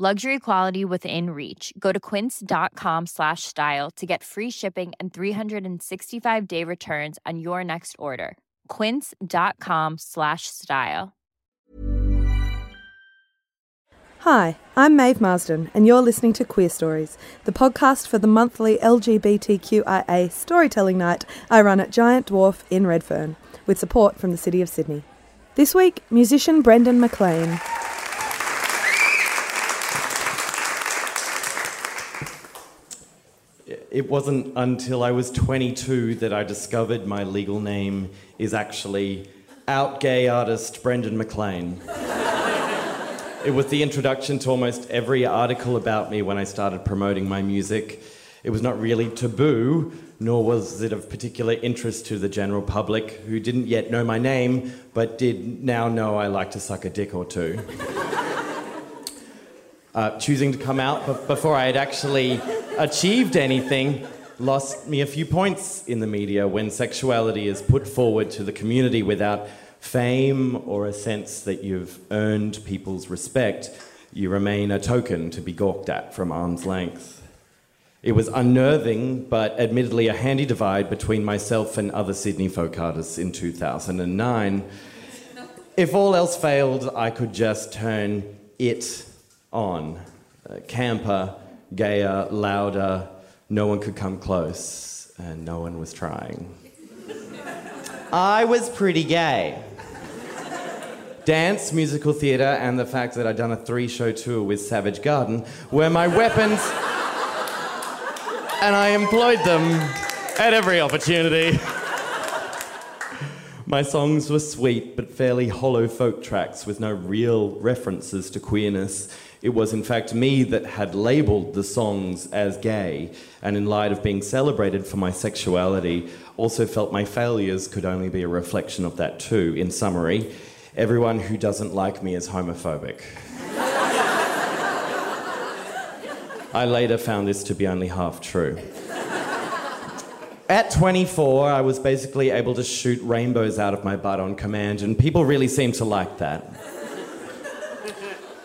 Luxury quality within reach. Go to quince.com slash style to get free shipping and 365 day returns on your next order. Quince.com slash style. Hi, I'm Maeve Marsden, and you're listening to Queerstories, the podcast for the monthly LGBTQIA storytelling night I run at Giant Dwarf in Redfern, with support from the City of Sydney. This week, musician Brendan Maclean. It wasn't until I was 22 that I discovered my legal name is actually out gay artist Brendan Maclean. it was the introduction to almost every article about me when I started promoting my music. It was not really taboo, nor was it of particular interest to the general public, who didn't yet know my name, but did now know I like to suck a dick or two. uh, choosing to come out before I had actually achieved anything lost me a few points in the media when sexuality is put forward to the community without fame or a sense that you've earned people's respect. You remain a token to be gawked at from arm's length. It was unnerving, but admittedly a handy divide between myself and other Sydney folk artists in 2009. If all else failed, I could just turn it on. Camper, gayer, louder, no one could come close, and no one was trying. I was pretty gay. Dance, musical theatre, and the fact that I'd done a three show tour with Savage Garden were my weapons, and I employed them at every opportunity. My songs were sweet but fairly hollow folk tracks with no real references to queerness. It was, in fact, me that had labelled the songs as gay, and in light of being celebrated for my sexuality, also felt my failures could only be a reflection of that too. In summary, everyone who doesn't like me is homophobic. I later found this to be only half true. At 24, I was basically able to shoot rainbows out of my butt on command, and people really seemed to like that.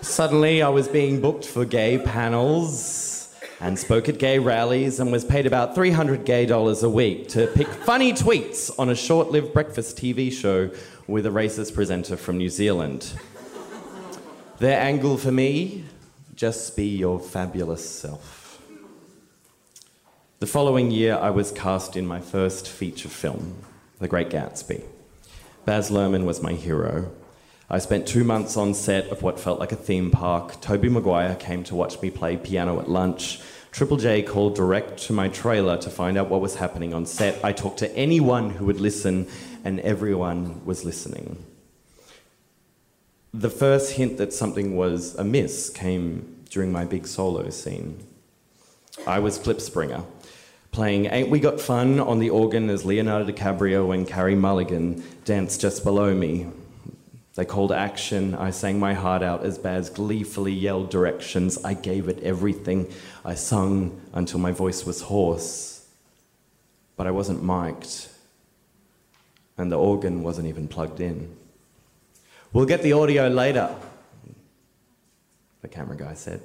Suddenly, I was being booked for gay panels and spoke at gay rallies and was paid about 300 gay dollars a week to pick funny tweets on a short lived breakfast TV show with a racist presenter from New Zealand. Their angle for me just be your fabulous self. The following year, I was cast in my first feature film, The Great Gatsby. Baz Luhrmann was my hero. I spent two months on set of what felt like a theme park. Tobey Maguire came to watch me play piano at lunch. Triple J called direct to my trailer to find out what was happening on set. I talked to anyone who would listen, and everyone was listening. The first hint that something was amiss came during my big solo scene. I was Klipspringer, playing Ain't We Got Fun on the organ as Leonardo DiCaprio and Carey Mulligan danced just below me. They called action. I sang my heart out as Baz gleefully yelled directions. I gave it everything. I sung until my voice was hoarse. But I wasn't mic'd, and the organ wasn't even plugged in. We'll get the audio later, the camera guy said.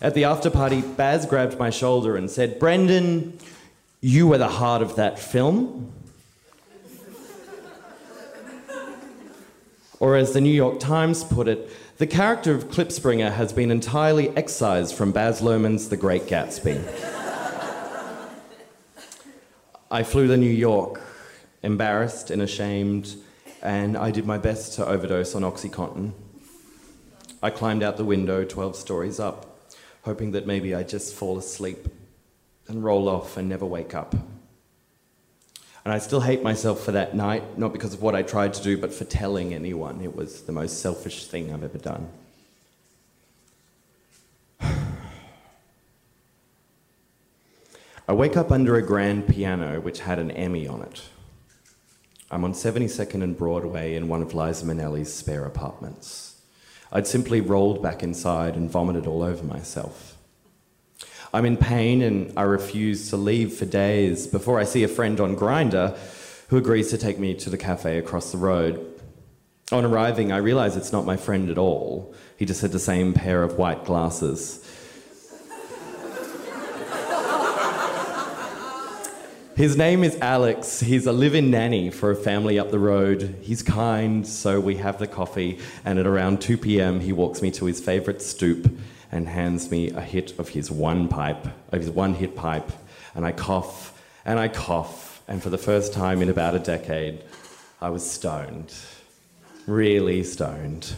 At the after party, Baz grabbed my shoulder and said, Brendan, you were the heart of that film. Or as the New York Times put it, the character of Klipspringer has been entirely excised from Baz Luhrmann's The Great Gatsby. I flew to New York, embarrassed and ashamed, and I did my best to overdose on Oxycontin. I climbed out the window 12 stories up, hoping that maybe I'd just fall asleep and roll off and never wake up. And I still hate myself for that night, not because of what I tried to do, but for telling anyone. It was the most selfish thing I've ever done. I wake up under a grand piano which had an Emmy on it. I'm on 72nd and Broadway in one of Liza Minnelli's spare apartments. I'd simply rolled back inside and vomited all over myself. I'm in pain and I refuse to leave for days before I see a friend on Grindr who agrees to take me to the cafe across the road. On arriving, I realize it's not my friend at all. He just had the same pair of white glasses. His name is Alex. He's a live in nanny for a family up the road. He's kind, so we have the coffee, and at around 2 pm, he walks me to his favourite stoop and hands me a hit of his one pipe, of his one hit pipe, and I cough and I cough, and for the first time in about a decade, I was stoned. Really stoned.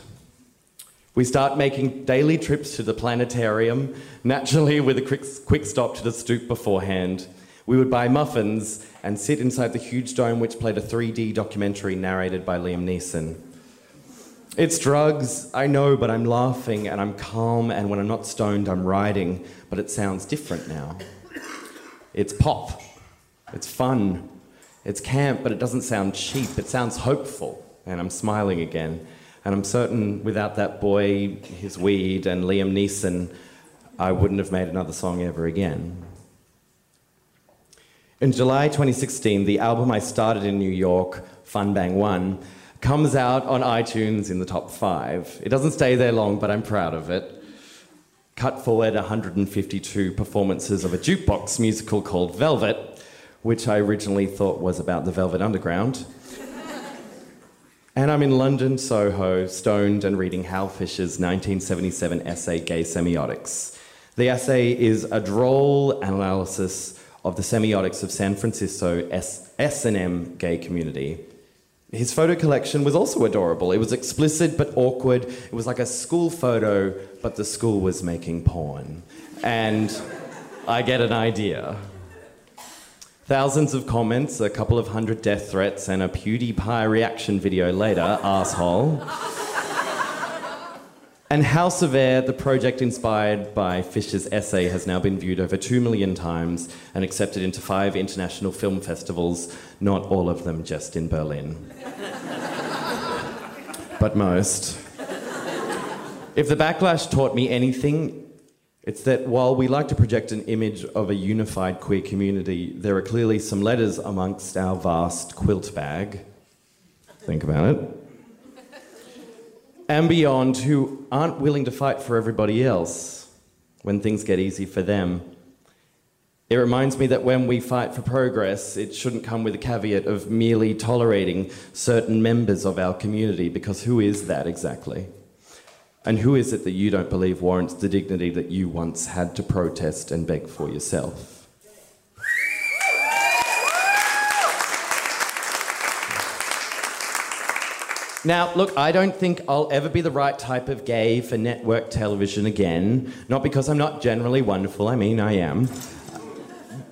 We start making daily trips to the planetarium, naturally with a quick, quick stop to the stoop beforehand. We would buy muffins and sit inside the huge dome which played a 3D documentary narrated by Liam Neeson. It's drugs, I know, but I'm laughing and I'm calm, and when I'm not stoned, I'm writing, but it sounds different now. It's pop, it's fun, it's camp, but it doesn't sound cheap, it sounds hopeful, and I'm smiling again. And I'm certain without that boy, his weed, and Liam Neeson, I wouldn't have made another song ever again. In July 2016, the album I started in New York, Fun Bang 1, comes out on iTunes in the top five. It doesn't stay there long, but I'm proud of it. Cut forward 152 performances of a jukebox musical called Velvet, which I originally thought was about the Velvet Underground. and I'm in London, Soho, stoned and reading Hal Fisher's 1977 essay, Gay Semiotics. The essay is a droll analysis of the semiotics of San Francisco S&M gay community. His photo collection was also adorable. It was explicit but awkward. It was like a school photo, but the school was making porn. And I get an idea. Thousands of comments, a couple of hundred death threats, and a PewDiePie reaction video later, asshole. And of Air, the project inspired by Fisher's essay, has now been viewed over two million times and accepted into five international film festivals, not all of them just in Berlin. but most. If the backlash taught me anything, it's that while we like to project an image of a unified queer community, there are clearly some letters amongst our vast QUILTBAG. Think about it and beyond who aren't willing to fight for everybody else when things get easy for them. It reminds me that when we fight for progress, it shouldn't come with a caveat of merely tolerating certain members of our community, because who is that exactly? And who is it that you don't believe warrants the dignity that you once had to protest and beg for yourself? Now, look, I don't think I'll ever be the right type of gay for network television again. Not because I'm not generally wonderful, I mean, I am.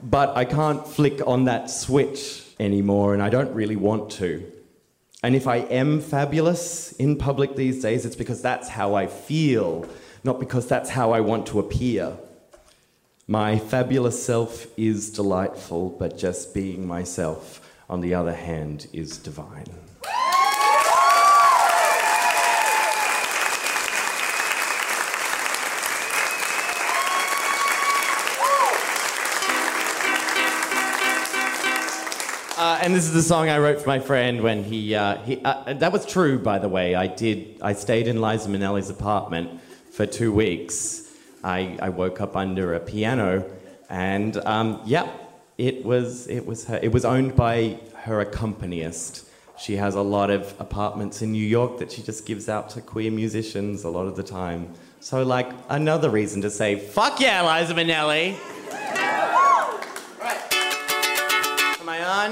But I can't flick on that switch anymore, and I don't really want to. And if I am fabulous in public these days, it's because that's how I feel, not because that's how I want to appear. My fabulous self is delightful, but just being myself, on the other hand, is divine. Uh, and this is the song I wrote for my friend when he, uh, he uh, that was true, by the way. I did, I stayed in Liza Minnelli's apartment for two weeks. I, I woke up under a piano, and um, yeah, it was, it was her, it was owned by her accompanist. She has a lot of apartments in New York that she just gives out to queer musicians a lot of the time. So, like, another reason to say, fuck yeah, Liza Minnelli!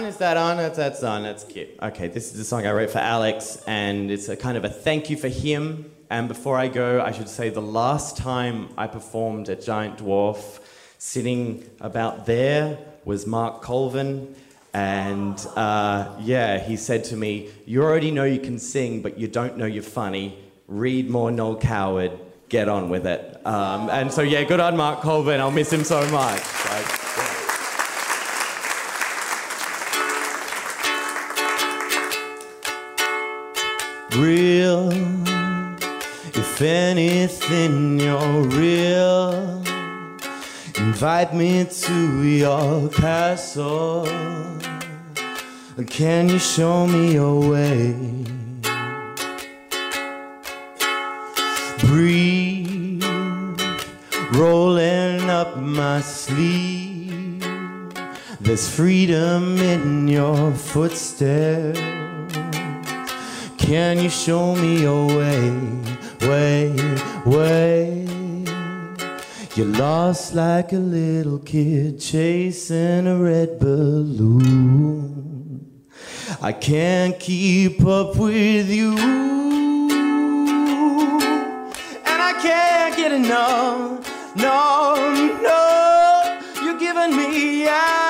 Is that on? That's, that's on. That's cute. Okay, this is the song I wrote for Alex, and it's a kind of a thank you for him. And before I go, I should say the last time I performed at Giant Dwarf, sitting about there was Mark Colvin. And uh, yeah, he said to me, You already know you can sing, but you don't know you're funny. Read more Noel Coward. Get on with it. Um, and so, yeah, good on Mark Colvin. I'll miss him so much. Like, real. If anything, you're real. Invite me to your castle. Can you show me your way? Breathe, rolling up my sleeve. There's freedom in your footsteps. Can you show me your way, way, way? You're lost like a little kid chasing a red balloon. I can't keep up with you, and I can't get enough. No, no, you're giving me attitude.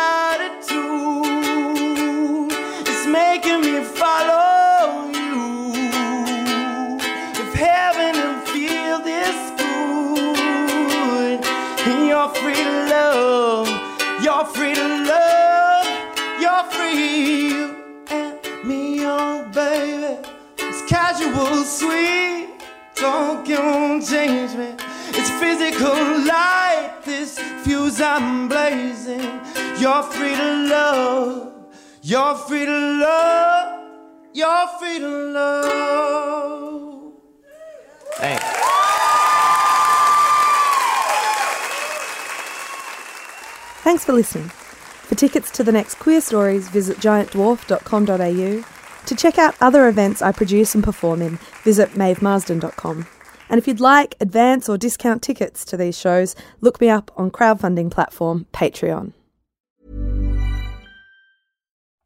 Don't don't change me. It's physical light, this fuse I'm blazing. You're free to love, you're free to love, you're free to love. Thanks. Thanks for listening. For tickets to the next Queerstories, visit giantdwarf.com.au. To check out other events I produce and perform in, visit maevemarsden.com. And if you'd like advance or discount tickets to these shows, look me up on crowdfunding platform Patreon.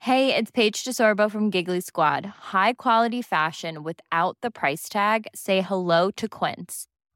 Hey, it's Paige DeSorbo from Giggly Squad. High quality fashion without the price tag. Say hello to Quince.